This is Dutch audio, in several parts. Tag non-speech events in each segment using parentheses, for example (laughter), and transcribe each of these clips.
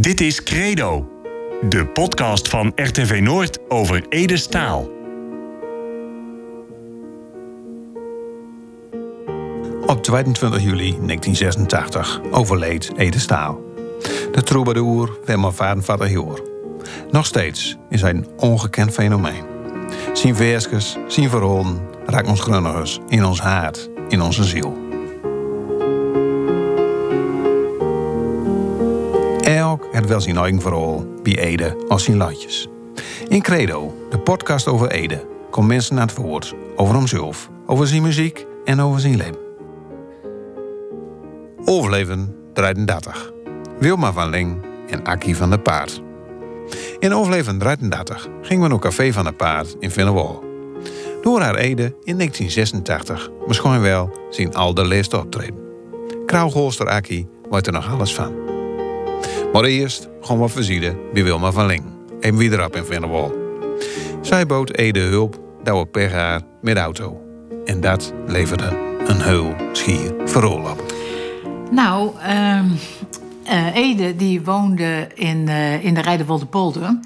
Dit is Credo, de podcast van RTV Noord over Ede Staal. Op 22 juli 1986 overleed Ede Staal. De troubadour Wimmer Vadenvader Joor. Nog steeds is hij een ongekend fenomeen. Zijn versjes, zijn verhalen raakt ons grunnigers in ons hart, in onze ziel. Elk het wel zijn eigen verhaal bij Ede als zijn latjes. In Credo, de podcast over Ede, komen mensen naar het woord over hemzelf, over zijn muziek en over zijn leven. Overleven 33. Wilma van Ling en Akkie van der Paard. In Overleven 33 gingen we naar Café van der Paard in Vinnewal. Door haar Ede in 1986 misschien wel zien al de leest optreden. Krauwholster Akkie weet er nog alles van. Maar eerst gewoon wat verzieden bij Wilma van Ling. Even weer erop in Vinnewal. Zij bood Ede hulp dat we per met auto. En dat leverde een heel schier verrol op. Nou, eh, Ede die woonde in, eh, in de Rijdenwolde polder.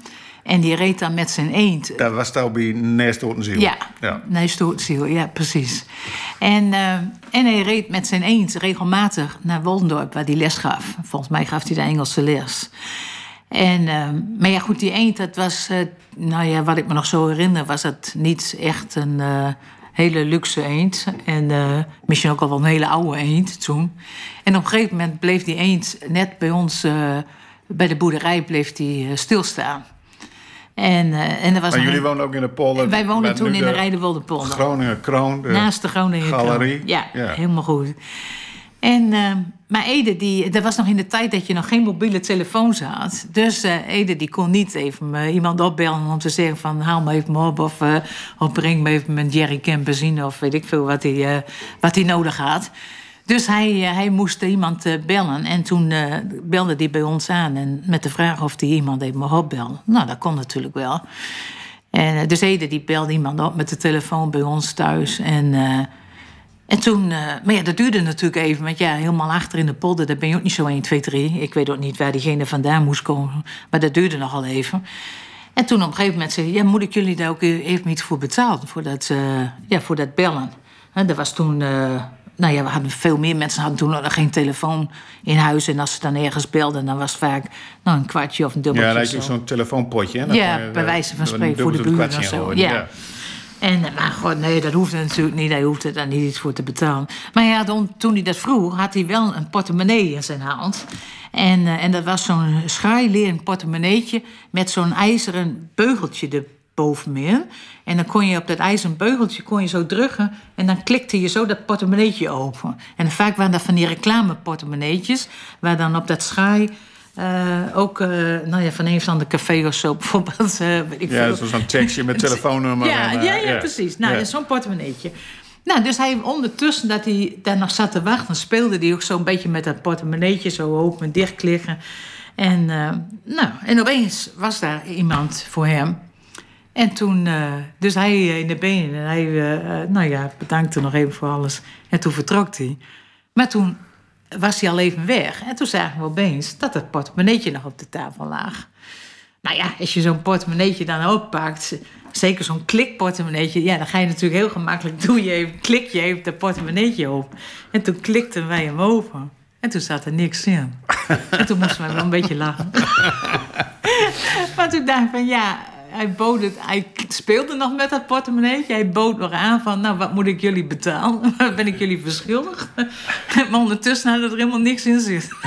En die reed dan met zijn eend. Dat was al bij Nestotenziel. Ja, ja. Stoortziel, ja, precies. En, eh, en hij reed met zijn eend regelmatig naar Woldendorp, waar hij les gaf. Volgens mij gaf hij de Engelse les. En, eh, maar ja, goed, die eend, dat was, eh, nou ja, wat ik me nog zo herinner, was het niet echt een hele luxe eend. En misschien ook al wel een hele oude eend toen. En op een gegeven moment bleef die eend net bij ons, bij de boerderij, bleef die stilstaan. En, eh, en er was Maar jullie woonden ook in de polder. wij woonden toen in de Rijdenwolderpolder. Groningen Kroon. De Naast de Groningen Galerie. Kroon. Ja, Ja. helemaal goed. En, eh, maar Ede, die, dat was nog in de tijd dat je nog geen mobiele telefoons had. Dus eh, Ede die kon niet even eh, iemand opbellen om te zeggen van haal me even op. Of, of breng me even mijn jerrycan benzine of weet ik veel wat hij, wat hij nodig had. Dus hij, eh, hij moest iemand eh, bellen. En toen eh, belde hij bij ons aan en met de vraag of hij iemand even mocht opbellen. Nou, dat kon natuurlijk wel. En dus Ede die belde iemand op met de telefoon bij ons thuis. En, en toen, maar ja, dat duurde natuurlijk even. Want ja, helemaal achter in de polder, daar ben je ook niet zo 1, 2, 3. Ik weet ook niet waar diegene vandaan moest komen. Maar dat duurde nogal even. En toen op een gegeven moment zei ja, moet ik jullie daar ook even iets voor betalen? Voor dat, ja, voor dat bellen. En dat was toen... eh, nou ja, we hadden veel meer mensen hadden toen nog geen telefoon in huis. En als ze dan ergens belden, dan was het vaak nou, een kwartje of een Ja, dubbeltje. had je zo. zo'n telefoonpotje. hè? Ja, je, bij eh, wijze van spreken voor de buren of zo. Ja. En, eh, maar god, nee, dat hoefde natuurlijk niet. Hij hoefde daar niet iets voor te betalen. Maar ja, toen hij dat vroeg, had hij wel een portemonnee in zijn hand. En, eh, en dat was zo'n schaaileren portemonneetje met zo'n ijzeren beugeltje erbovenmeer. En dan kon je op dat ijzeren beugeltje kon je zo drukken en dan klikte je zo dat portemonneetje open. En vaak waren dat van die reclameportemonneetjes, waar dan op dat schaai eh, ook eh, nou ja, van een of ander café of zo (laughs) bijvoorbeeld. eh, weet ik Ja, zo'n tekstje met (laughs) telefoonnummer. Ja, en, ja, ja, precies. Nou, Ja. zo'n portemonneetje. Nou, dus hij ondertussen dat hij daar nog zat te wachten, speelde hij ook zo'n beetje met dat portemonneetje zo open en dicht liggen. En, nou, en opeens was daar iemand voor hem. En toen, eh, dus hij eh, in de benen en hij, eh, nou ja, bedankte nog even voor alles. En toen vertrok hij. Maar toen was hij al even weg. En toen zagen we opeens dat het portemonneetje nog op de tafel lag. Nou ja, als je zo'n portemonneetje dan oppakt, zeker zo'n klikportemonneetje, ja, dan ga je natuurlijk heel gemakkelijk (laughs) doe je even, klik je even dat portemonneetje op. En toen klikten wij hem open. En toen zat er niks in. (laughs) En toen moesten wij wel een beetje lachen. (laughs) maar toen dacht ik van ja, hij bood het, hij speelde nog met dat portemonneetje. Hij bood nog aan van, nou, wat moet ik jullie betalen? (laughs) Wat ben ik jullie verschuldigd? (laughs) maar ondertussen hadden er helemaal niks in zitten.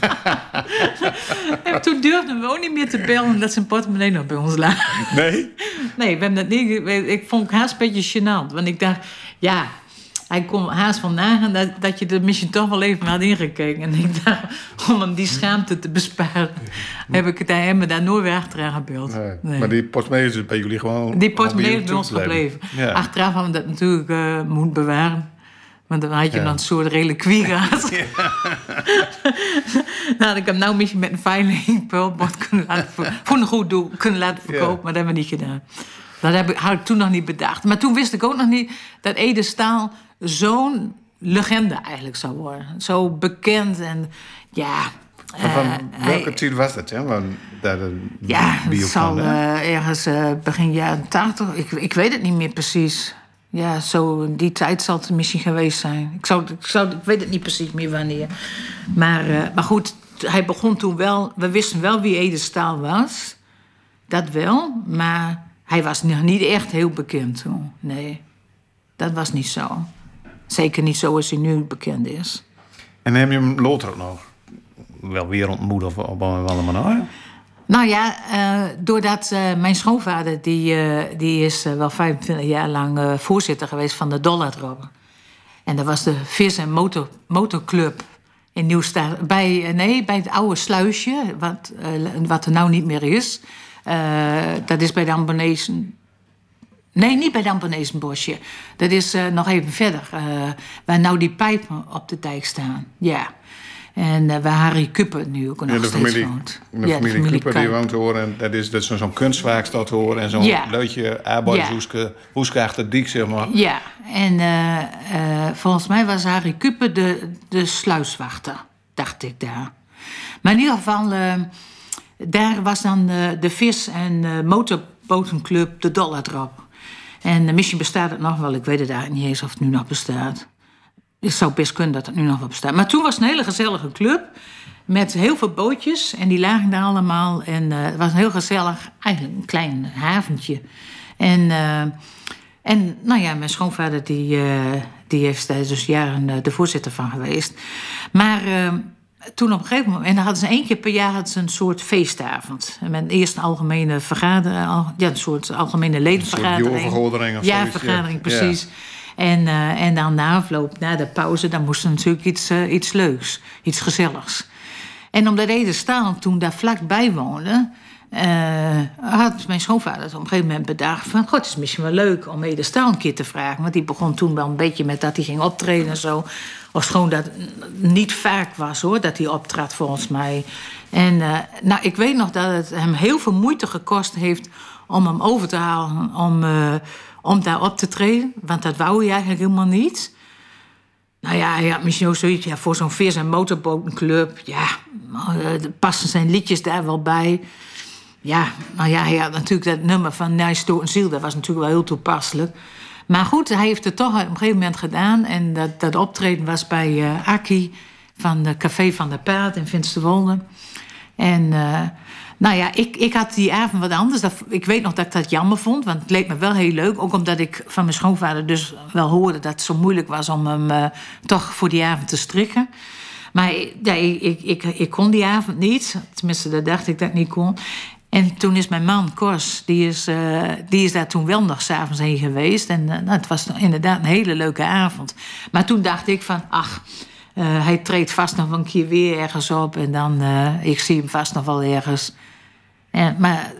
(laughs) en toen durfden we ook niet meer te bellen dat zijn portemonnee nog bij ons lag. Nee? Nee, we hebben dat niet. Ik vond het haast een beetje gênant. Want ik dacht, ja, hij kon haast van nagaan dat, dat je er misschien toch wel even had ingekeken. En ik dacht, om hem die schaamte te besparen, heb ik het daar nooit weer achteraan gebeld. Nee. Nee. Maar die portemonnee is dus bij jullie gewoon... Die portemonnee is bij ons gebleven. Ja. Achteraf hadden we dat natuurlijk eh moeten bewaren. Want dan had je Ja. dan een soort reliquie (laughs) gehad. (laughs) dan had ik hem nou misschien met een veiling (laughs) per opbod kunnen laten ver- voor een goed doel kunnen laten verkopen, maar dat hebben we niet gedaan. Dat heb ik, had ik toen nog niet bedacht. Maar toen wist ik ook nog niet dat Ede Staal zo'n legende eigenlijk zou worden. Zo bekend en ja, Van, van Eh, welke hij- tijd was dat? Hè? Daar de Ja, het zal eh, ergens eh, begin jaren 80. Ik, ik weet het niet meer precies. Ja, zo in die tijd zal het misschien geweest zijn. Ik, zou, ik, zou, ik weet het niet precies meer wanneer. Maar, eh, maar goed, hij begon toen wel... We wisten wel wie Ede Staal was. Dat wel. Maar hij was nog niet echt heel bekend toen. Nee, dat was niet zo. Zeker niet zoals hij nu bekend is. En heb je hem later ook nog wel weer ontmoet of op een andere manier? Nou ja, eh, doordat eh, mijn schoonvader, die, eh, die is wel 25 jaar lang voorzitter geweest van de Dollardrop. En dat was de Vis en Motor, Motorclub in Nieuwstaat. Bij, nee, bij het oude sluisje, wat, wat er nou niet meer is. Eh, dat is bij de Ambonezen. Nee, niet bij de Ambonezenbosje. Dat is eh, nog even verder. eh, waar nou die pijpen op de dijk staan. Ja. En eh, waar Harry Kuppen nu ook nog Ja, de steeds familie, woont. de Ja, familie Cooper die Kuip. woont hoor. En dat is, dat is zo'n zo'n kunstwerkstad hoor. En zo'n Ja. leutje arbeidershoeske hoeske achter dik, zeg maar. Ja, en volgens mij was Harry Kuppen de, de sluiswachter, dacht ik daar. Maar in ieder geval, daar was dan eh, de vis- en eh, motorbotenclub de Dollardrop. En misschien bestaat het nog wel, ik weet het eigenlijk niet eens of het nu nog bestaat. Het zou best kunnen dat het nu nog wel bestaat. Maar toen was het een hele gezellige club. Met heel veel bootjes. En die lagen daar allemaal. En eh, het was een heel gezellig, eigenlijk een klein haventje. En, en nou ja, mijn schoonvader die, die heeft daar dus jaren de voorzitter van geweest. Maar toen op een gegeven moment... En dan hadden ze één keer per jaar hadden ze een soort feestavond. En Met eerst een algemene vergadering. al- Ja, een soort algemene ledenvergadering. of Ja, zoiets, vergadering, Ja. precies. En, eh, en dan na afloop, na de pauze, dan moest er natuurlijk iets, eh, iets leuks, iets gezelligs. En omdat Ede Staal toen daar vlakbij woonde, eh, had mijn schoonvader op een gegeven moment bedacht van... God, het is misschien wel leuk om Ede Staal een keer te vragen. Want die begon toen wel een beetje met dat hij ging optreden en zo. Of schoon dat niet vaak was hoor, dat hij optrad volgens mij. En eh, nou, ik weet nog dat het hem heel veel moeite gekost heeft om hem over te halen om, eh, om daar op te treden. Want dat wou hij eigenlijk helemaal niet. Nou ja, hij misschien ook zoiets ja, voor zo'n vis- en motorbotenclub. Ja, passen zijn liedjes daar wel bij. Ja, nou ja, hij had natuurlijk dat nummer van Stoot en Ziel. Dat was natuurlijk wel heel toepasselijk. Maar goed, hij heeft het toch op een gegeven moment gedaan. En dat, dat optreden was bij eh Aki van de Café van de Paard in Finsterwolde. En eh, nou ja, ik, ik had die avond wat anders. Dat, ik weet nog dat ik dat jammer vond, want het leek me wel heel leuk. Ook omdat ik van mijn schoonvader dus wel hoorde dat het zo moeilijk was om hem eh, toch voor die avond te strikken. Maar ja, ik, ik, ik, ik kon die avond niet. Tenminste, dat dacht ik dat ik niet kon. En toen is mijn man, Kors, die is, eh, die is daar toen wel nog s'avonds heen geweest. En eh, nou, het was inderdaad een hele leuke avond. Maar toen dacht ik van, ach, eh, hij treedt vast nog een keer weer ergens op. En dan, ik zie hem vast nog wel ergens. En, maar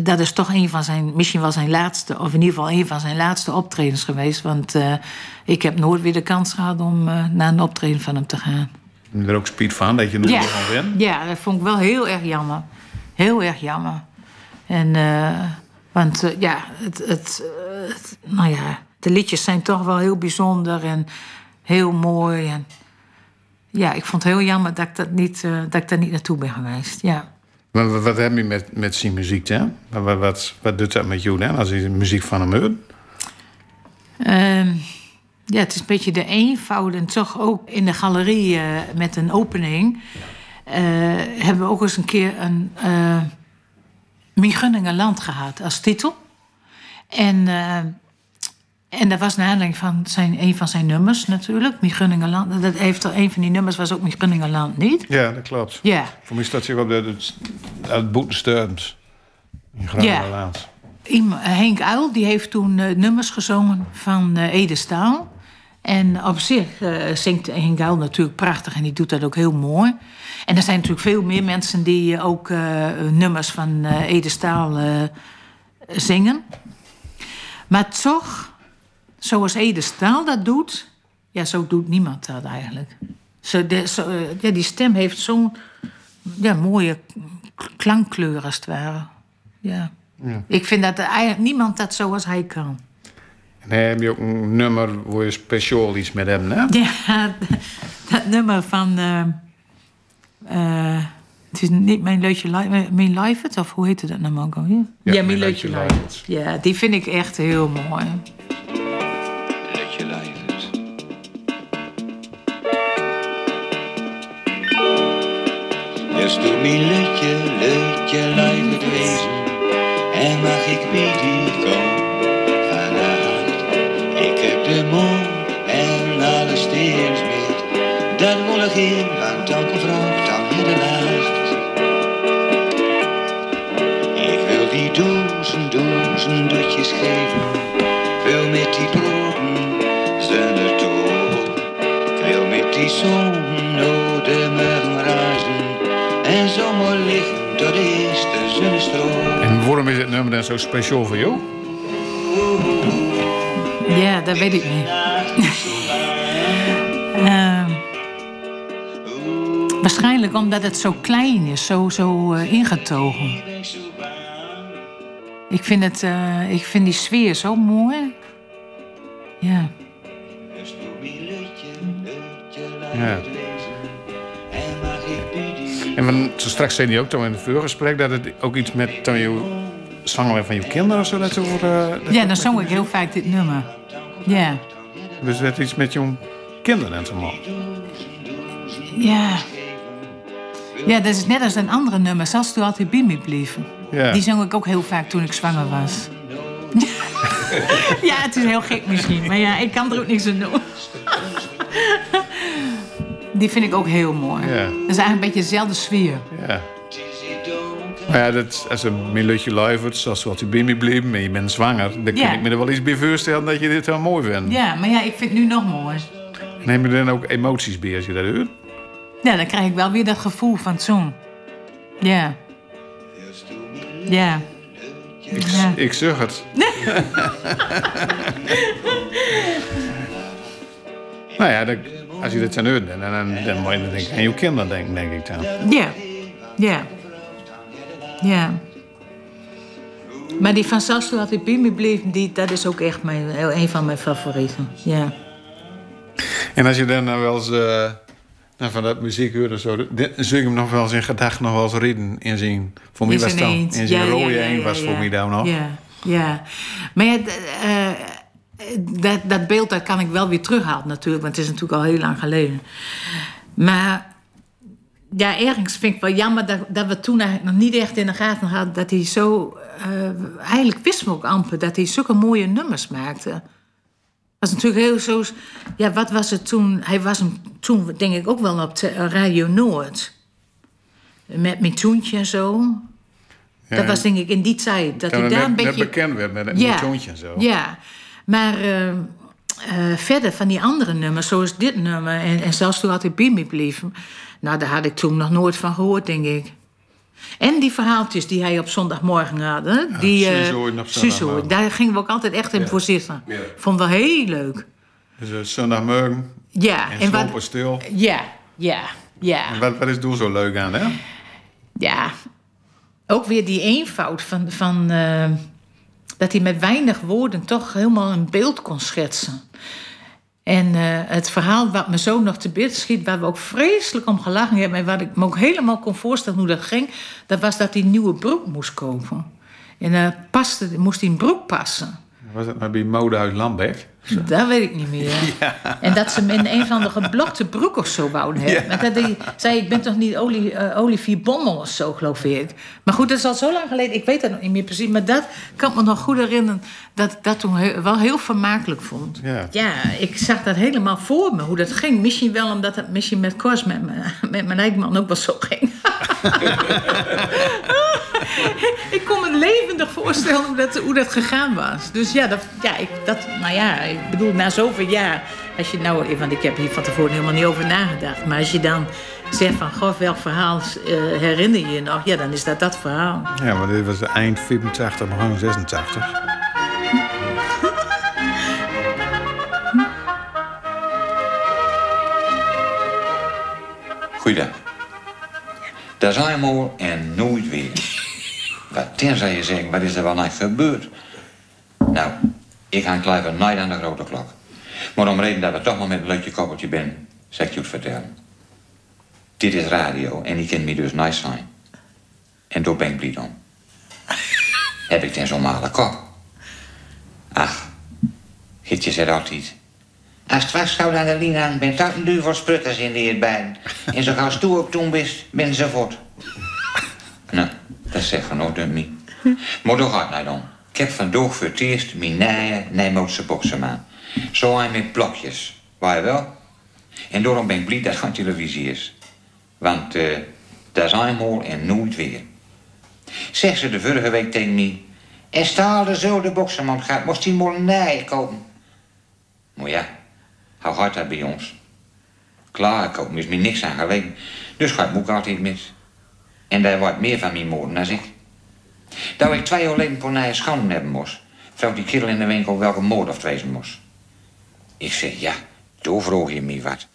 dat is toch een van zijn, misschien wel zijn laatste, of in ieder geval een van zijn laatste optredens geweest. Want ik heb nooit weer de kans gehad om naar een optreden van hem te gaan. Je er ook speed van dat je Ja. nog al bent? Ja, dat vond ik wel heel erg jammer. Heel erg jammer. En, eh, want eh, ja, het, het, het- nou ja, de liedjes zijn toch wel heel bijzonder en heel mooi. En, ja, ik vond het heel jammer dat ik, dat niet, eh, dat ik daar niet naartoe ben geweest. Ja. Wat, wat heb je met, met zijn muziek, hè? Wat, wat, doet dat met jou dan, als je muziek van hem hoort? Ehm, ja, het is een beetje de eenvoud. En toch ook in de galerie met een opening... hebben we ook eens een keer een... eh Mijn land gehad als titel. En, eh, en dat was naar aanleiding van zijn, een van zijn nummers natuurlijk. Mijn land. Dat heeft er, een van die nummers was ook Mijn land niet. Ja, dat klopt. Ja. Voor mij staat zich op de, het, laatst. Iem- Henk Uil die heeft toen eh, nummers gezongen van eh, Ede Staal. En op zich eh, zingt Uil natuurlijk prachtig en die doet dat ook heel mooi. En er zijn natuurlijk veel meer mensen die eh, ook eh, nummers van eh, Ede Staal zingen. Maar toch, zoals Ede Staal dat doet, ja, zo doet niemand dat eigenlijk. Zo, de, zo, ja, die stem heeft zo'n ja, mooie klankkleur als het ware. Ja. Ik vind dat eigenlijk niemand dat zoals hij kan. En dan heb je ook een nummer waar je speciaal iets met hem, hè? Ja, (laughs) dat nummer van. eh, Eh, het is niet mijn leutje mijn live het, of hoe heette dat nou ook alweer? Ja, Ja, mijn Mijn leutje Leutje het. Ja, die vind ik echt heel mooi. Let je lijf Dus doe me lutje, lutje lijf het wezen. En mag ik bij die kom Want dan komt vrouw, dan de. Ik wil die duizend, duizend dutjes geven. Wil met die broden zonder tol. Ik wil met die zon door de morgen reizen. En zomaar liggen tot de eerste zonnestroom. En waarom is het nummer dan zo speciaal voor jou? Ja, dat weet ik niet. Waarschijnlijk omdat het zo klein is, zo, zo eh, ingetogen. Ik vind, het, eh, ik vind die sfeer zo mooi. Ja. Ja. En van, zo straks zei hij ook toen in het voorgesprek dat het ook iets met toen je zwanger van je kinderen of zo dat eh, dat- ja, dan zong ik heel vaak dit nummer. Ja. Dus dat iets met je kinderen en zo man. Ja. Ja, dat is net als een andere nummer. Zelfs toen altijd bij me. Ja. Die zong ik ook heel vaak toen ik zwanger was. (laughs) ja, het is heel gek misschien. Maar ja, ik kan er ook niks aan doen. Die vind ik ook heel mooi. Ja. Dat is eigenlijk een beetje dezelfde sfeer. Ja. Maar ja, dat, als een milletje live wordt, zoals wat je bij me bleef, en je bent zwanger, dan kan ik me er wel iets bij voorstellen dat je dit wel mooi vindt. Ja, maar ja, ik vind het nu nog mooi. Neem je dan ook emoties bij als je dat hoort? Ja, dan krijg ik wel weer dat gevoel van zong. Ja. Ja. Ik, Ja. ik zeg het. (laughs) nou ja, dan, als je dit aan hoort, dan, dan, dan moet je denken aan je kinderen, denk, denk ik dan. Ja. Ja. Ja. Maar die van Zelfs toen altijd bij me bleef, die, dat is ook echt mijn, een van mijn favorieten. Ja. En als je dan nou wel eens eh, nou, van dat muziek hoort of zo, zing hem nog wel eens in gedachten nog wel eens reden in zijn... Voor mij was eend. in zijn Ja, rode ja, eend ja, was voor mij dan nog. Ja, ja. Maar ja, eh, dat, dat beeld dat kan ik wel weer terughalen natuurlijk, want het is natuurlijk al heel lang geleden. Maar ja, ergens vind ik wel jammer dat, dat we toen eigenlijk nog niet echt in de gaten hadden dat hij zo. eh, eigenlijk wisten we ook amper dat hij zulke mooie nummers maakte. Was natuurlijk heel zo. Ja, wat was het toen? Hij was hem toen, denk ik, ook wel op de Radio Noord. Met mijn toentje en zo. Ja, Dat was denk ik in die tijd. Dat het daar net, een net beetje... bekend werd met Ja. toontje en zo. Ja, maar eh, eh, verder van die andere nummers, zoals dit nummer... en, en zelfs toen had hij bij me bleef... nou, daar had ik toen nog nooit van gehoord, denk ik. En die verhaaltjes die hij op zondagmorgen had. Hè? die, eh, Suzo zondagmorgen. daar gingen we ook altijd echt in voor zitten. Vond wel heel leuk. Dus eh, zondagmorgen Ja, en, en wat... stil. Ja, ja, ja. En wat, wat is doel zo leuk aan, hè? Ja, ook weer die eenvoud van, van eh, dat hij met weinig woorden toch helemaal een beeld kon schetsen. En eh, het verhaal wat me zo nog te binnen schiet, waar we ook vreselijk om gelachen hebben en wat ik me ook helemaal kon voorstellen hoe dat ging, dat was dat een nieuwe broek moest kopen. En uh, paste, moest hij een broek passen. Was nou bij Modehuis Lambeck? Dat weet ik niet meer. (laughs) En dat ze hem in een van de geblokte broek of zo wouden hebben. Dat hij zei, ik ben toch niet Oli, eh, Olivier Bommel of zo, geloof ik. Maar goed, dat is al zo lang geleden. Ik weet dat nog niet meer precies. Maar dat kan ik me nog goed herinneren. Dat ik dat toen heel- wel heel vermakelijk vond. Ja. ik zag dat helemaal voor me, hoe dat ging. Misschien wel omdat het misschien met Kors, met, mijn- met mijn eikman ook wel zo ging. (laughs) (laughs) (laughs) ik kon me levendig voorstellen hoe dat, hoe dat gegaan was. Dus ja, dat, ja, ik, dat, nou ja, ik bedoel, na zoveel jaar... Als je nou, want ik heb hier van tevoren helemaal niet over nagedacht. Maar als je dan zegt van, goh, welk verhaal eh, herinner je je nog? Ja, dan is dat dat verhaal. Ja, maar dit was eind 84, begin 86. Goeiedag. Daar zijn we al en nooit weer. Wat tenzij je zegt, wat is er wel nou gebeurd? Nou, ik ga kleven nooit aan de grote klok. Maar om reden dat we toch maar met een leukje koppeltje ben, zeg ik je het vertellen. dit is radio en die kent me dus nice zijn. En door ben ik blij om. (laughs) Heb ik ten zo'n male kop. Ach, Gietje zegt altijd... Als het gauw aan de lijn hangt, bent dat een duivel sprutters in de hierbij. En zo gauw stoer op toen bent, ben ze voort. (laughs) Nou, dat zegt genoeg door me. Maar door gaat nou dan. Ik heb vandaag voor het eerst mijn nieuwe Nijmootse boksemaan. Zo een met blokjes. Waar je wel? En daarom ben ik blij dat het televisie is. Want eh dat is eenmaal en nooit weer. Zeg ze de vorige week tegen me... En staalde zo de bokserman gaat, moest die molenij komen. Maar ja, hoe gaat dat bij ons? Klaar komen is me niks aan gelegen. Dus gaat moek altijd mis. En daar wordt meer van mijn moorden dan ik. Dat ik twee jaar geleden voor naar schanden hebben moest, vroeg die kerel in de winkel welke moord of wezen moest. Ik zeg, ja, toen vroeg je me wat.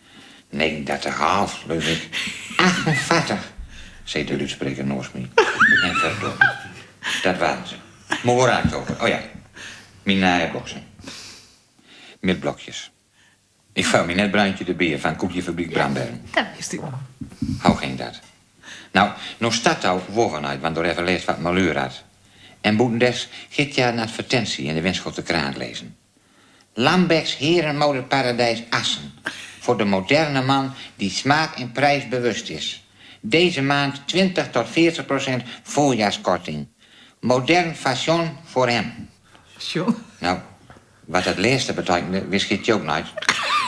39 half, leuk (laughs) ik. 48, zei de luidspreker naast me. En verdomme, dat waren ze. Maar waar over? Oh ja, mijn naaiboksen. Met blokjes. Ik vouw me net Bruintje de Beer van Koekjefabriek Brambergen. Dat wist ik. Hoe ging dat? Nou, nog staat woven uit, want door even leest wat maleur had. En boetendes giet ja een advertentie in de Winschotte kraan lezen. Lambecks Herenmodeparadijs Assen. Voor de moderne man die smaak en prijs bewust is. Deze maand 20 tot 40 procent voorjaarskorting. Modern fashion voor hem. Zo. Nou, wat dat laatste betekende, wist je ook nooit.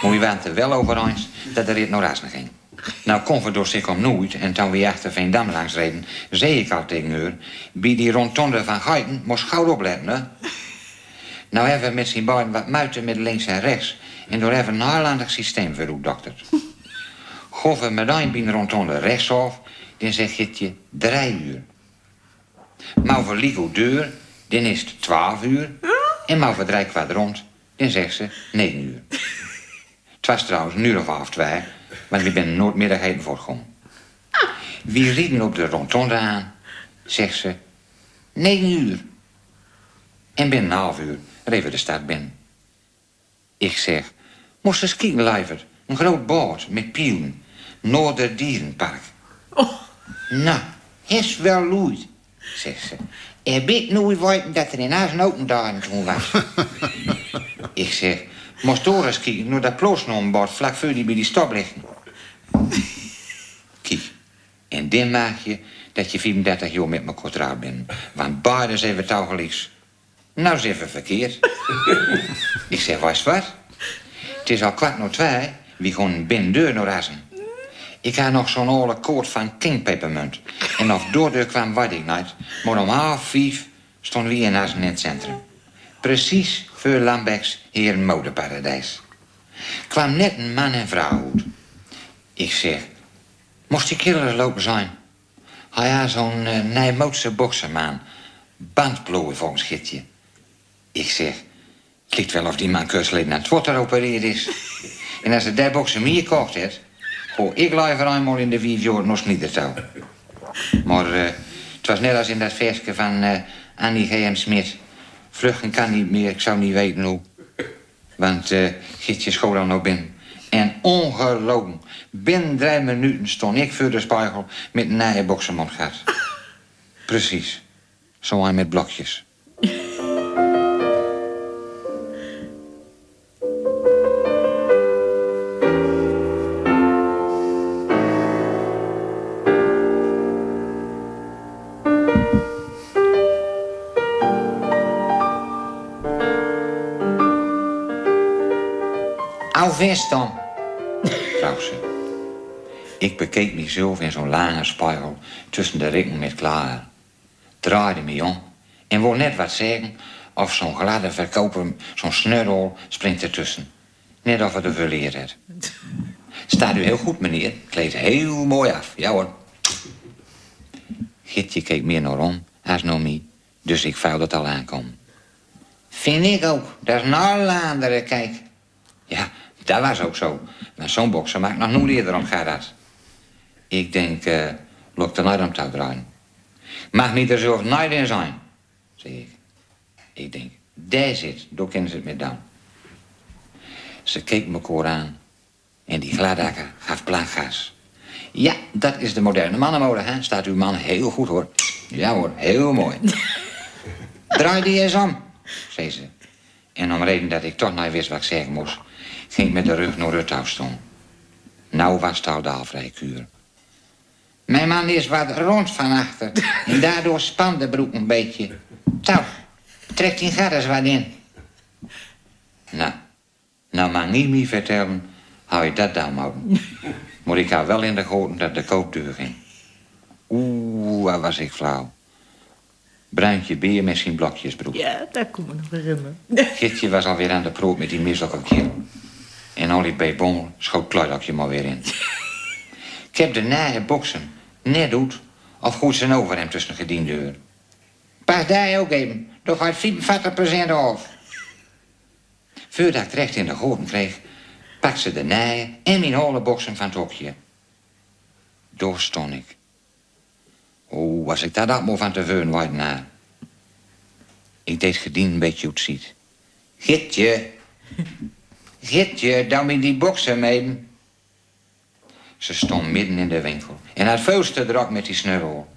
Maar we waren het er wel over eens dat er dit nog razen ging. Nou, kon we door zich nooit, en toen we achter Veendam langs reden, zei ik al tegen haar, bij die rondtonde van Geiten moest gauw opletten, hè. Nou hebben we met zijn beiden wat muiten met links en rechts, en door even een haarlandig systeem dokter. Gof we meteen bij de rechtsaf, dan zeg je je drie uur. Maar voor Ligo deur, dan is het 12 uur. En maar voor drie rond, dan zegt ze 9 uur. Het was trouwens een uur of half twee, want we zijn noordmiddag heen voortgekomen. Wie rieden op de rondtonde aan, zegt ze 9 uur. En binnen een half uur reven de stad binnen. Ik zeg, moest eens kijken. Een groot boot met pielen. Noorderdierenpark. Nou, is wel loeit, zegt ze. Heb ik nooit weten dat er in huis een open dagen toen was. (laughs) ik zeg, moest door eens kijken naar dat ploosnombord vlak voor die bij die stop liggen. (laughs) Kijk, en dan maak je dat je 34 jaar met me getrouwd bent. Want beiden zijn we. Nou, is even verkeerd. (laughs) ik zeg, was wat? Het is al kwart nog twee. Wie gewoon binnen deur nog razen. Ik had nog zo'n oude koord van King Peppermint. En of doordeur kwam, weet ik niet. Maar om half vijf stonden we in Assen in het centrum. Precies voor Lambecks hier modeparadijs. Kwam net een man en vrouw uit. Ik zeg, moest die killer lopen zijn? Hij had zo'n uh, Nijmootse boksermaan. Bandplooien volgens Gitje. Ik zeg, het lijkt wel of die man kursleden aan het water opereerd is. (laughs) en als de die bokser meer kocht heeft, goh, ik liever eenmaal in de vijf jaar nog niet touw. Maar eh, het was net als in dat versje van eh, Annie G.M. Smit. Vluchten kan niet meer, ik zou niet weten hoe. Want eh Gietje school dan nog binnen. En ongelogen, binnen drie minuten stond ik voor de spiegel met een nieuwe gehad. (laughs) Precies. Zo aan met blokjes. Hou Ik bekeek mezelf in zo'n lange spiegel tussen de rikken met klaar. Draaide me om en wou net wat zeggen of zo'n gladde verkoper, zo'n snurrol, springt ertussen. Net of het had. Staat u heel goed, meneer. Kleedt heel mooi af. Ja hoor. Gitje keek meer naar om als naar mij, dus ik vuil dat al aankomen. Vind ik ook. Dat is een kijk. Ja, dat was ook zo. Maar zo'n bokser maakt nog nooit eerder om dat. Ik denk, eh lok er om te draaien. Mag niet er zelf nooit in zijn, zeg ik. Ik denk, daar zit, daar kennen ze het met dan. Ze keek me koor aan en die gladakker gaf plaaggas. Ja, dat is de moderne mannenmode, hè? Staat uw man heel goed, hoor. Ja, hoor, heel mooi. (laughs) Draai die eens om, zei ze. En om reden dat ik toch niet wist wat ik zeggen moest... ging ik met de rug naar Ruthout staan. Nou was het al de afrijkuur. Mijn man is wat rond van achter. En daardoor spant de broek een beetje. Zo, trek die gat eens wat in. Nou, nou mag niet meer vertellen hoe je dat dan houden. Maar ik had wel in de goten dat de koopdeur ging. Oeh, wat was ik flauw. Bruintje beer met zijn blokjesbroek. Ja, daar kom ik nog herinneren. Gitje was alweer aan de proot met die misselijke keel. En Ollie B. Bommel schoot Kluidakje maar weer in. ik heb de nare boksen net doet of goed zijn over hem tussen de gediendeur. Pas daar ook even, toch gaat 45% af. Voordat ik terecht in de goten kreeg, pak ze de naaien en mijn holle boksen van het hokje. Door stond ik. O, was ik daar dat maar van te veun wat na. Ik deed gedien een beetje hoe het ziet. Gitje. (laughs) Gitje, dan met die boksen mee. Ze stond midden in de winkel. En had vuilste druk met die snurrel.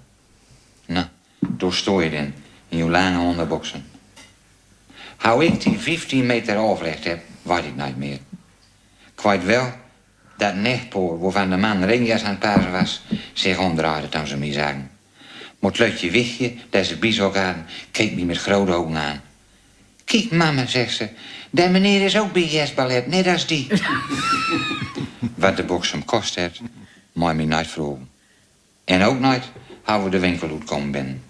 Nou, door stoor je dan in je lange onderboksen. Hou ik die 15 meter afrecht heb, weet ik niet meer. Kwijt wel dat nechtpoor waarvan de man ringjas aan het was, zich omdraaide toen ze me zagen. Lutje wichtje, dat ze bizok hadden, keek me met grote ogen aan. Kijk, mama, zegt ze, dat meneer is ook bij ballet, net als die. (laughs) Wat de box hem kost heeft, me vragen. En ook nooit hoe we de winkel uitkomen binnen.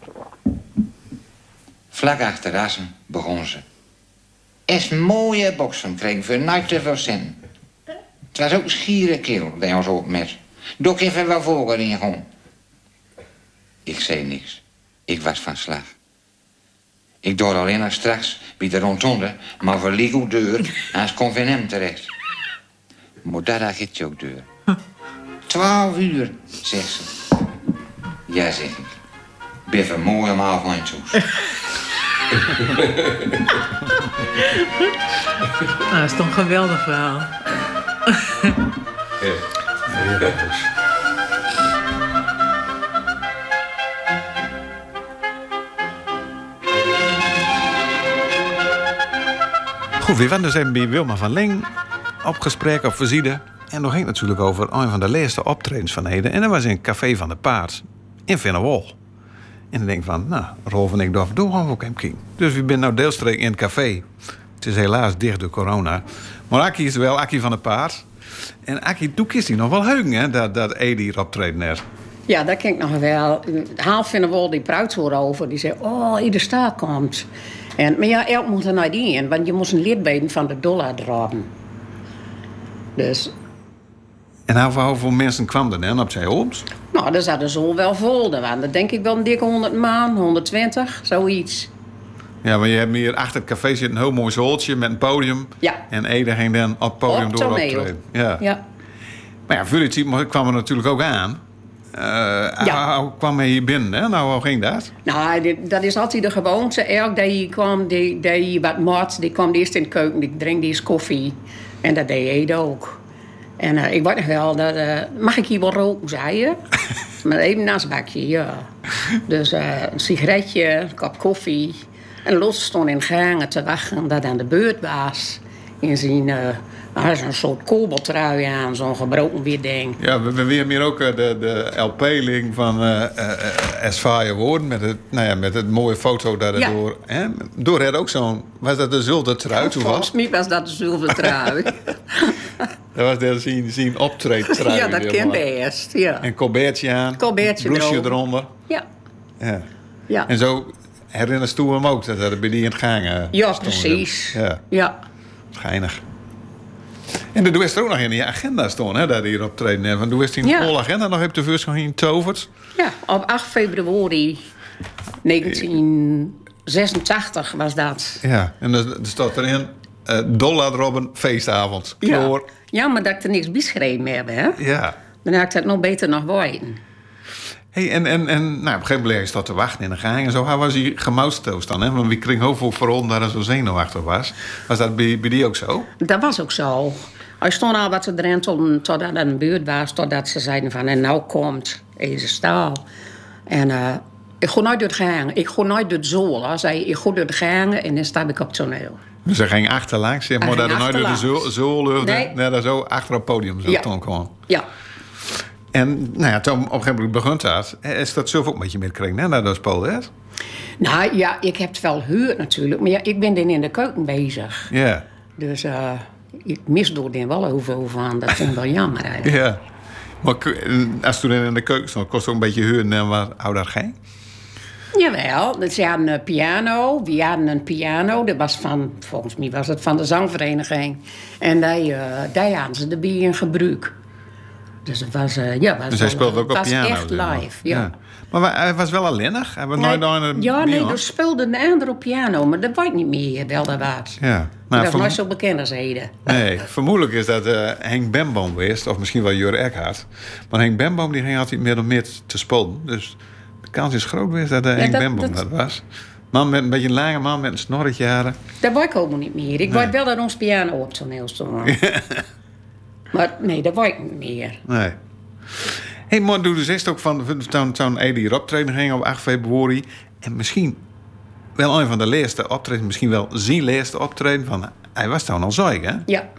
Vlak achter Rassen begon ze. Is mooie boksen kregen voor nooit te veel zin. Het was ook schiere keel die ons op met. Doe ik even wel voor in gewoon. Ik zei niks. Ik was van slag. Ik door alleen nog straks bij de rondonde, maar voor Ligo deur, en kon van hem terecht. Maar daar gaat je ook deur. Twaalf uur, zegt ze. Ja, zeg ik. Biffen mooi om half mijn toes. (laughs) Nou, dat is toch een geweldig verhaal. Goed, we waren dus bij Wilma van Ling op gesprek op visite. En nog ging natuurlijk over een van de laatste optredens van Heden. En dat was in het Café van de Paard in Vinnewol. En dan denk ik van, nou, Rolf en ik durf doen gewoon hem kijken. Dus we zijn nou deelstreek in het café. Het is helaas dicht door corona. Maar Akkie is wel Akkie van de Paard. En Akkie, toen kiest hij nog wel heugen, hè, dat, dat Ede hier optreden heeft. Ja, dat ken ik nog wel. Half vinden die over. Die zei, oh, ieder staat komt. En, maar ja, elk moet er naar die in, want je moest een lidbeden van de dollar dragen. Dus, En hoeveel, mensen kwamen er dan op zijn hoofd? nou, daar zaten zo wel vol. Er waren er denk ik wel een dikke 100 man, 120, zoiets. Ja, maar je hebt hier achter het café zit een heel mooi zoltje met een podium. Ja. En Ede ging dan op het podium Op door optreden. Ja. Ja. Maar ja, Vulici kwam er natuurlijk ook aan. Eh Ja. Hoe kwam hij hier binnen? Hè? Nou, hoe ging dat? Nou, dit- dat is altijd de gewoonte. Elk die kwam, die, die wat mat, die kwam eerst in de keuken, die drinkt eerst koffie. En dat deed Ede ook. En eh, ik weet nog wel, dat, eh, mag ik hier wel roken, zei je? (laughs) maar even naast bakje, ja. Dus eh, een sigaretje, een kop koffie. En Los stond in gangen te wachten dat aan de beurt was. In zijn, eh hij had zo'n soort aan, zo'n gebroken wit ding. Ja, we, we weer meer ook eh, de, de LP-link van eh Esfaaie Woorden. Met het, nou ja, met het mooie foto daardoor. Hè? Door het ook zo'n... Was dat de Zulte trui toevallig? mij was dat de zilvertrui. (laughs) Dat was de zien, zien optreedtrui. ja, dat kent best, ja. En colbertje aan. Colbertje erover. eronder. Ja, Ja. ja. En zo herinnerst u hem ook. Dat er bij die in het gangen Ja, precies. Ja, Ja. schijnig. En de wist er ook nog in je agenda staan, hè, dat hier optreden toen wist hij een Ja. agenda nog op de in toverd. ja, op 8 februari 1986 was dat. Ja, en er, er staat erin... eh Dollar Robben feestavond. Kloor. ja, maar dat ik er niks beschreven heb, hè? Ja. Dan had ik dat nog beter nog weten. Hey, en, en, en nou, op een gegeven moment is dat te wachten in de gang en zo. Hij was hij gemouwstoos dan, hè? Want wie kreeg heel veel vooral dat hij zo zenuwachtig was. Was dat bij, bij die ook zo? Dat was ook zo. Hij stond al wat te drentelen totdat het een buurt was. Totdat ze zeiden van, en nou komt deze staal. En eh, ik ga nooit door het gangen. Ik ga nooit door het zool. Hij zei, ik ga door het gangen en dan sta ik op het toneel. Dus hij ging achterlangs, zeg maar, dat nooit door de zool- zool. Nee. Dat zo achter op het podium zo Ja. toen kwam. Ja. En nou ja, toen op een gegeven moment begon dat, is dat zelf ook een beetje meegekregen, hè, dat speelde hè? Nou ja, ik heb het wel gehoord natuurlijk. Maar ja, ik ben dan in de keuken bezig. Ja, Dus eh, ik mis door den wel heel van. Dat vind ik wel jammer eigenlijk. ja. Maar als toen in de keuken stond, kost het ook een beetje huren en waar hou dat geen? Jawel, ze hadden een piano. We hadden een piano. Dat was van, volgens mij was het van de zangvereniging. En die, eh die hadden ze erbij in gebruik. Dus het was, eh, ja, was Dus hij speelde ook op was piano. echt live, ja. Maar hij was wel alleenig? Hij was nooit Nee, aan een ja, nee, er speelde een ander op piano, maar dat weet niet meer wel dat was. Ja, dat nou, was nooit zo bekend als. Nee, vermoedelijk is dat eh, Henk Bemboom geweest, of misschien wel Jur Eckhart. Maar Henk Bemboom die ging altijd meer of meer te spelen. Dus de kans is groot geweest dat uh, Henk dat- Bemboom dat- dat was. Man met een beetje een lange man met een snorretje haren. Dat weet ik helemaal niet meer. Ik weet wel dat ons piano op toneel stond. (laughs) maar nee, dat weet ik niet meer. Nee. Hé, hey, maar doe dus eerst ook van toen Edi optreden ging op 8 februari. En misschien wel een van de laatste optreden, misschien wel zijn laatste optreden. Van, hij was toen al zeik, hè? Ja.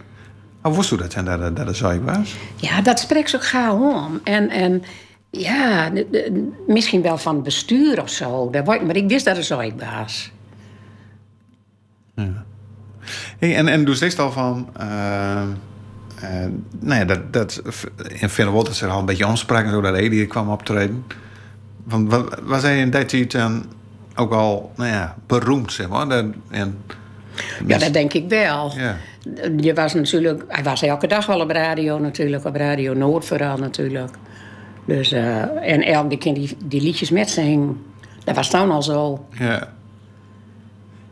Hoe wist u dat, hè, dat, dat zeik was? Ja, dat spreekt zo gauw om. En, en ja, de- de- misschien wel van het bestuur of zo. Dat maar ik wist dat het zo ik was. Hey, en, en dus is al van. eh, nou ja, dat, dat in Finland is er al een beetje omspraak en zo dat Edi hier kwam optreden. Van, wat, was hij in die tijd dan ook al, nou ja, beroemd, zeg maar? Dat, en, Ja, dat denk ik wel. Ja. Je was natuurlijk, hij was elke dag wel op radio natuurlijk, op Radio Noord vooral natuurlijk. Dus, eh, en elke die, die, die liedjes met zingen, dat was dan al zo. Ja.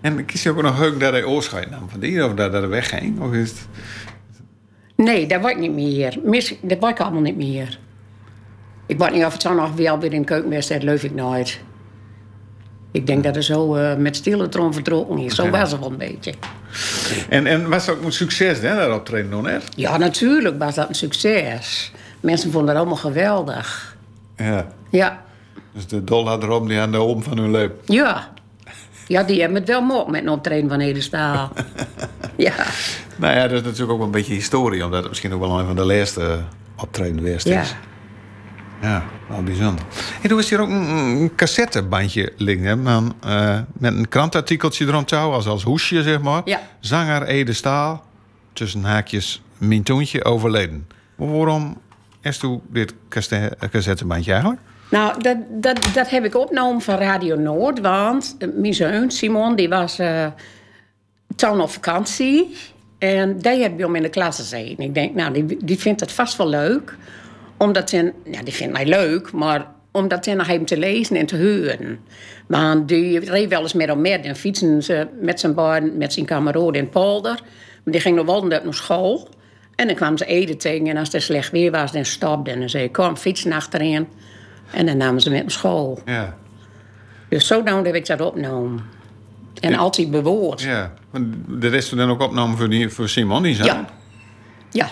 En kies je ook nog heuk dat hij oorscheid nam van die, of dat, dat hij wegging? Of is het... Nee, dat ik niet meer. Mis, dat ik allemaal niet meer. Ik weet niet of het zo nog wel weer in de keukenwedstrijd leuf ik nooit. Ik denk dat er zo eh, met stille trom vertrokken is. Zo was het wel een beetje. En, en was het ook een succes, hè, dat optreden net? Ja, natuurlijk was dat een succes. Mensen vonden het allemaal geweldig. Ja. Ja, Dus de dol had erom, die aan de om van hun leuk. ja. Ja, die hebben het wel mooi met een optreden van Ede Staal. (laughs) ja. Nou ja, dat is natuurlijk ook wel een beetje historie, omdat het misschien ook wel een van de laatste optreden geweest Ja. is. Ja, wel bijzonder. En toen is hier ook een, een cassettebandje liggen, hè, man, eh, met een krantartikeltje erom touw, als, als hoesje, zeg maar. Ja. Zanger Ede Staal, tussen haakjes Mintoentje, overleden. Waarom is toen dit cassettebandje eigenlijk? Nou, dat, dat, dat heb ik opgenomen van Radio Noord. Want eh, mijn zoon Simon, die was eh toen op vakantie. En die heb bij hem in de klas gezeten. Ik denk, nou, die, die vindt het vast wel leuk. Omdat hij, ja, die vindt mij leuk, maar omdat hij nog hem te lezen en te horen. Want die reed wel eens met hem met en fietsen ze met zijn beiden, met zijn kameraden in polder. Maar die ging nog wel naar school. En dan kwamen ze eten tegen en als het slecht weer was, dan stopte en dan zei ik, kom, fietsen achterin. En dan namen ze met naar school. Ja. Dus zo nou heb ik dat opgenomen. En altijd bewoord. Ja. De rest dan ook opgenomen voor, die, voor Simon, die zei. Ja. Ja.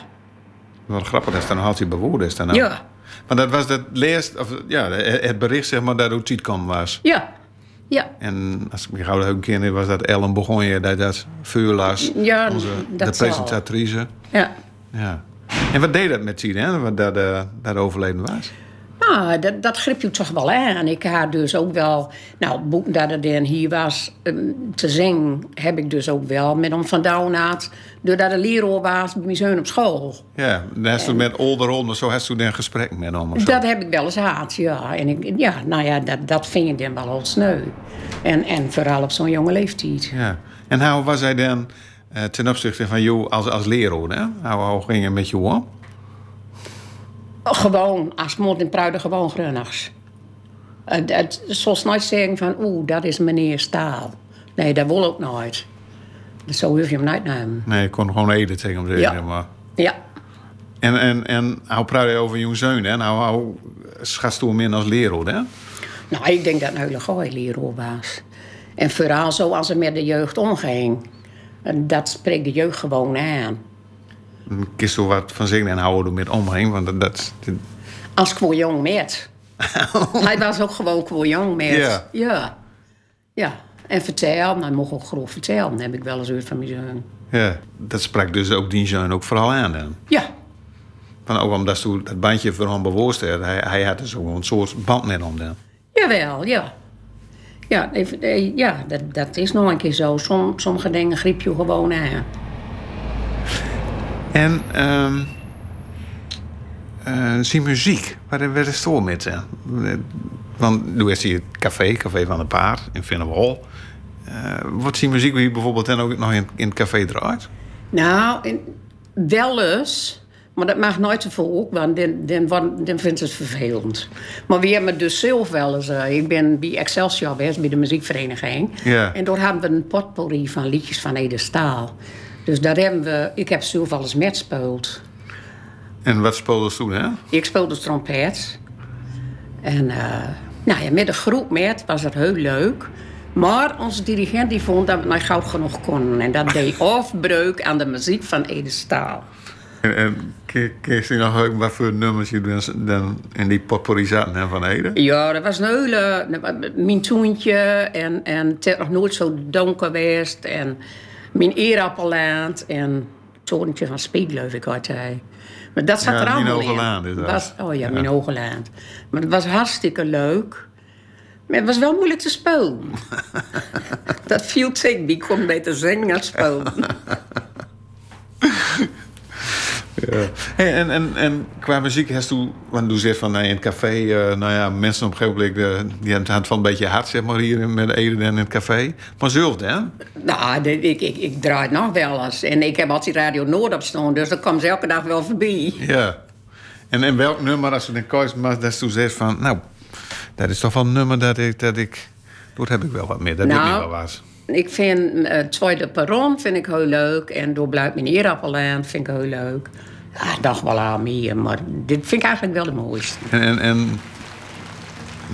Wat grappig, dat is dan altijd bewoord is dan. Ja. Maar dat was het leerst, of ja, het bericht zeg maar dat hoe het kwam was. Ja. Ja. En als ik me gauw een keer was dat Ellen begon je dat dat vuur las. Ja, onze, dat de zal. presentatrice. Ja. Ja. En wat deed dat met Tien, hè? Wat dat, eh, dat overleden was? Nou, dat, dat grip je toch wel aan. Ik had dus ook wel... Nou, boeken dat dan hier was eh, te zingen... heb ik dus ook wel met hem vandaan had. Doordat de leraar was bij mijn zoon op school. Ja, dan u met Olderon, maar zo hast u dan gesprek met hem. Dat heb ik wel eens gehad, ja. En ik, ja, nou ja, dat, dat vind je dan wel heel sneu. En, en vooral op zo'n jonge leeftijd. Ja. En hoe was hij dan eh, ten opzichte van jou als, als leraar, hè? Hoe, hoe ging het met jou om? Gewoon, als moord en pruiden, gewoon grunnigs. Het, nooit zeggen van, oeh, dat is meneer Staal. Nee, dat wil ook nooit. Dus zo hoef je hem nooit nemen. Nee, ik kon gewoon eten tegen hem zeggen. Ja. Maar... Ja. En, en, en praat je over je zoon, hè? En hoe, hoe schatst u hem in als leraar, hè? Nou, ik denk dat een hele goede leraar was. En vooral zoals ze met de jeugd omging. En Dat spreekt de jeugd gewoon aan. Kist er wat van zingen en houden er met omheen. Want dat, dat, dat- Als jong met. (laughs) Hij was ook gewoon jong met. Ja. Ja. Ja. En vertellen, hij mocht ook gewoon vertellen, heb ik wel eens uit van mijn zoon. ja, dat sprak dus ook die zoon ook vooral aan. Dan. Ja. Van, ook omdat toen dat bandje voor hem. Hij, hij had dus ook een soort band met hem dan. Jawel, ja. Ja, even, eh, ja dat, dat is nog een keer zo. Som, sommige dingen griep je gewoon aan. En ehm eh, zijn muziek, waar werd het door met? hè? Want nu is hier het café, Café van de Paard in Vinnenwal. Eh wat zijn muziek wie bijvoorbeeld dan ook nog in, in het café draait? Nou, in, wel eens. Maar dat mag nooit te veel, want dan, dan, vindt het vervelend. Maar we hebben dus zelf wel eens... eh, ik ben bij Excelsior geweest, bij de muziekvereniging. Ja. En daar hebben we een potpourri van liedjes van Ede Staal. Dus daar hebben we... Ik heb zelf eens met gespeeld. En wat speelde ze toen, hè? Ik speelde trompet. En eh, nou ja, met een groep met was het heel leuk. Maar onze dirigent die vond dat we nou gauw genoeg konden. En dat deed (laughs) afbreuk aan de muziek van Ede Staal. En, en kun je nog ook wat voor nummers je dan, dan in die potpourri zaten van Ede? Ja, dat was een hele... Mijn toentje en, en het is nog nooit zo donker geweest. En mijn eerappelland en torentje van Speedleuf, ik had hij. Maar dat zat Ja, er allemaal in. Is dat. Was, oh ja, mijn hoge land. Maar het was hartstikke leuk. Maar het was wel moeilijk te spelen. (laughs) dat viel tegen. Die kon beter zingen dan spelen. (laughs) Hey, en, en, en qua muziek, hast u, want u zegt van nee, in het café, eh, nou ja, mensen op een gegeven moment, eh, die hebben het van een beetje hard, zeg maar, hier in- met Ede en in het café. Maar zelf dan? nou, ik, ik, ik draai het nog wel eens. En ik heb altijd Radio Noord op staan. Dus dat kwam ze elke dag wel voorbij. Ja. En, en welk nummer, als u dan koos, maar dat u zegt van, nou, dat is toch wel een nummer dat ik, dat ik, dat heb ik wel wat meer, dat Nou, weet ik wel wat. Ik vind eh, het tweede perron vind ik heel leuk. En door Blijft mijn eerappellaan vind ik heel leuk. Ja, nog wel aan meer. Maar dit vind ik eigenlijk wel de mooiste. En, en, en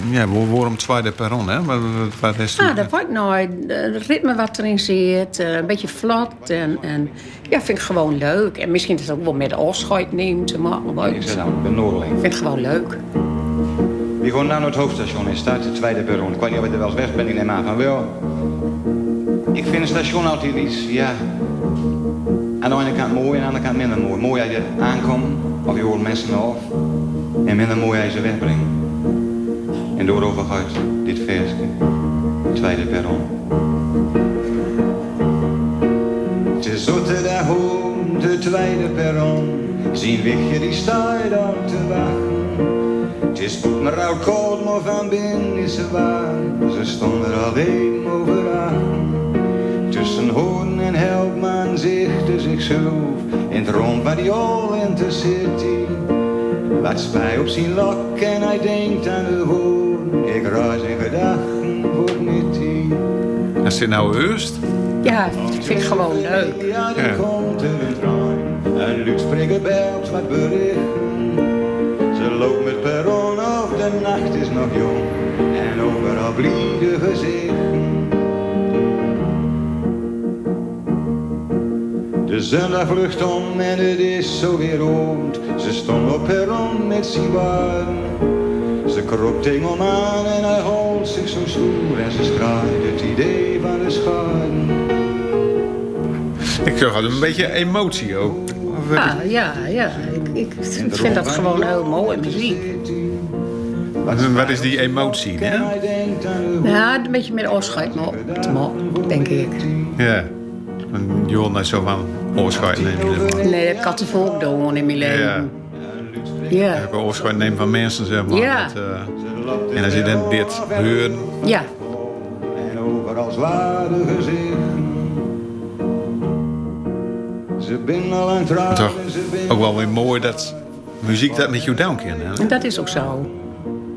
ja, waar- waarom tweede perron, hè? Wat, wat, wat is Ah, dat wordt nooit. Het ritme wat erin zit. eh, een beetje vlot. En, en ja, vind ik gewoon leuk. En misschien is het ook wel met de afscheid nemen te maken. Maar Ik ik zeg ik ben Noordeling. vind het gewoon leuk. We gaan naar het hoofdstation en start het tweede perron. Ik weet niet of je er wel eens weg bent, ik neem aan van wel. Ik vind het station altijd iets, ja... Aan de ene kant mooi en aan de andere kant minder mooi. Mooi als je aankomt, of je hoort mensen af. En minder mooi als je ze wegbrengt. En daarover gaat dit versje. Tweede perron. Is zotte daar de tweede perron. Zien wichtje die staat daar te wachten. Het is maar oud koud, maar van binnen is ze warm. Ze stonden er al aan. Tussen hoorn en helpman zichtte zichzelf in het rond van die all in the city. Wat spij op zijn lok en hij denkt aan de hoorn. Ik ruis in gedachten voor niet hier. Is dit nou heust? Ja, ik vind het gewoon leuk. Ja, er Ja. komt een trein. En Luutspreker belt wat berichten. Ze loopt met perron of de nacht is nog jong. En overal blieden gezichten. De zondag vlucht om en het is zo weer rond. Ze stond op perron met waren. Ze kroop tegen hem aan en hij hield zich zo stoer. En ze straalde het idee van de scharen. Ik zag altijd een beetje emotie ook. Of, eh, Ja, ja, ja. Ik, ik vind dat gewoon heel mooi muziek. Wat is die emotie, hè? Ja, een beetje met afscheid maken, denk ik. Ja. En je hoort net zo van oorscheid nemen. Nee, dat kan te volk doen in mijn leven. Ja. Ja, Ik wil oorscheid nemen van mensen, zeg maar. Ja. Dat, eh, en als je dan dit hoort, ja. En overal zware gezichten. Ze binnen al aan het toch ook wel weer mooi dat muziek dat met jou down kan. Hè? En dat is ook zo.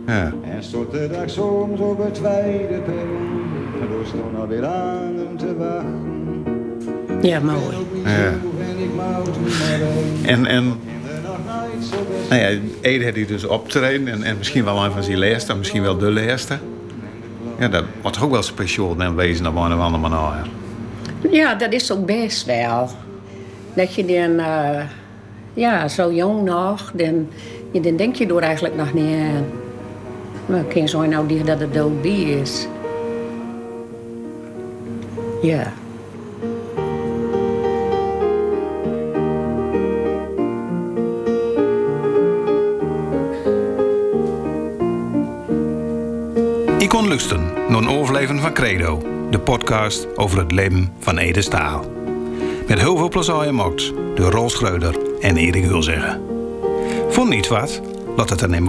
Ja. En stort de dag soms op het tweede perron. En door stond alweer aan hem te wachten. Ja, mooi. Ja. En. En, nou ja, Ede had hij dus optreden en, en misschien wel een van zijn laatste, misschien wel de laatste. Ja, dat wordt ook wel speciaal dan wezen op een of andere manier. Ja, dat is ook best wel. Dat je dan... eh, ja, zo jong nog, dan, ja, dan denk je er eigenlijk nog niet aan. Maar ik kan zo nou die dat het dood is. Ja. Kon naar een overleven van Credo, de podcast over het leven van Ede Staal. Met heel veel plezier gemaakt door Rol Schreuder en Erik Hulzeggen. Vond niet wat? Laat het dan in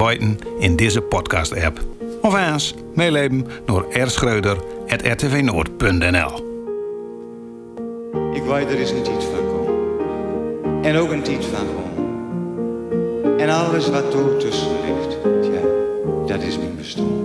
in deze podcast-app. Of eens meeleven door rschreuder.rtvnoord.nl Ik weet er is een tijd van komen. En ook een tijd van gewoon. En alles wat er tussen ligt, dat is mijn bestaan.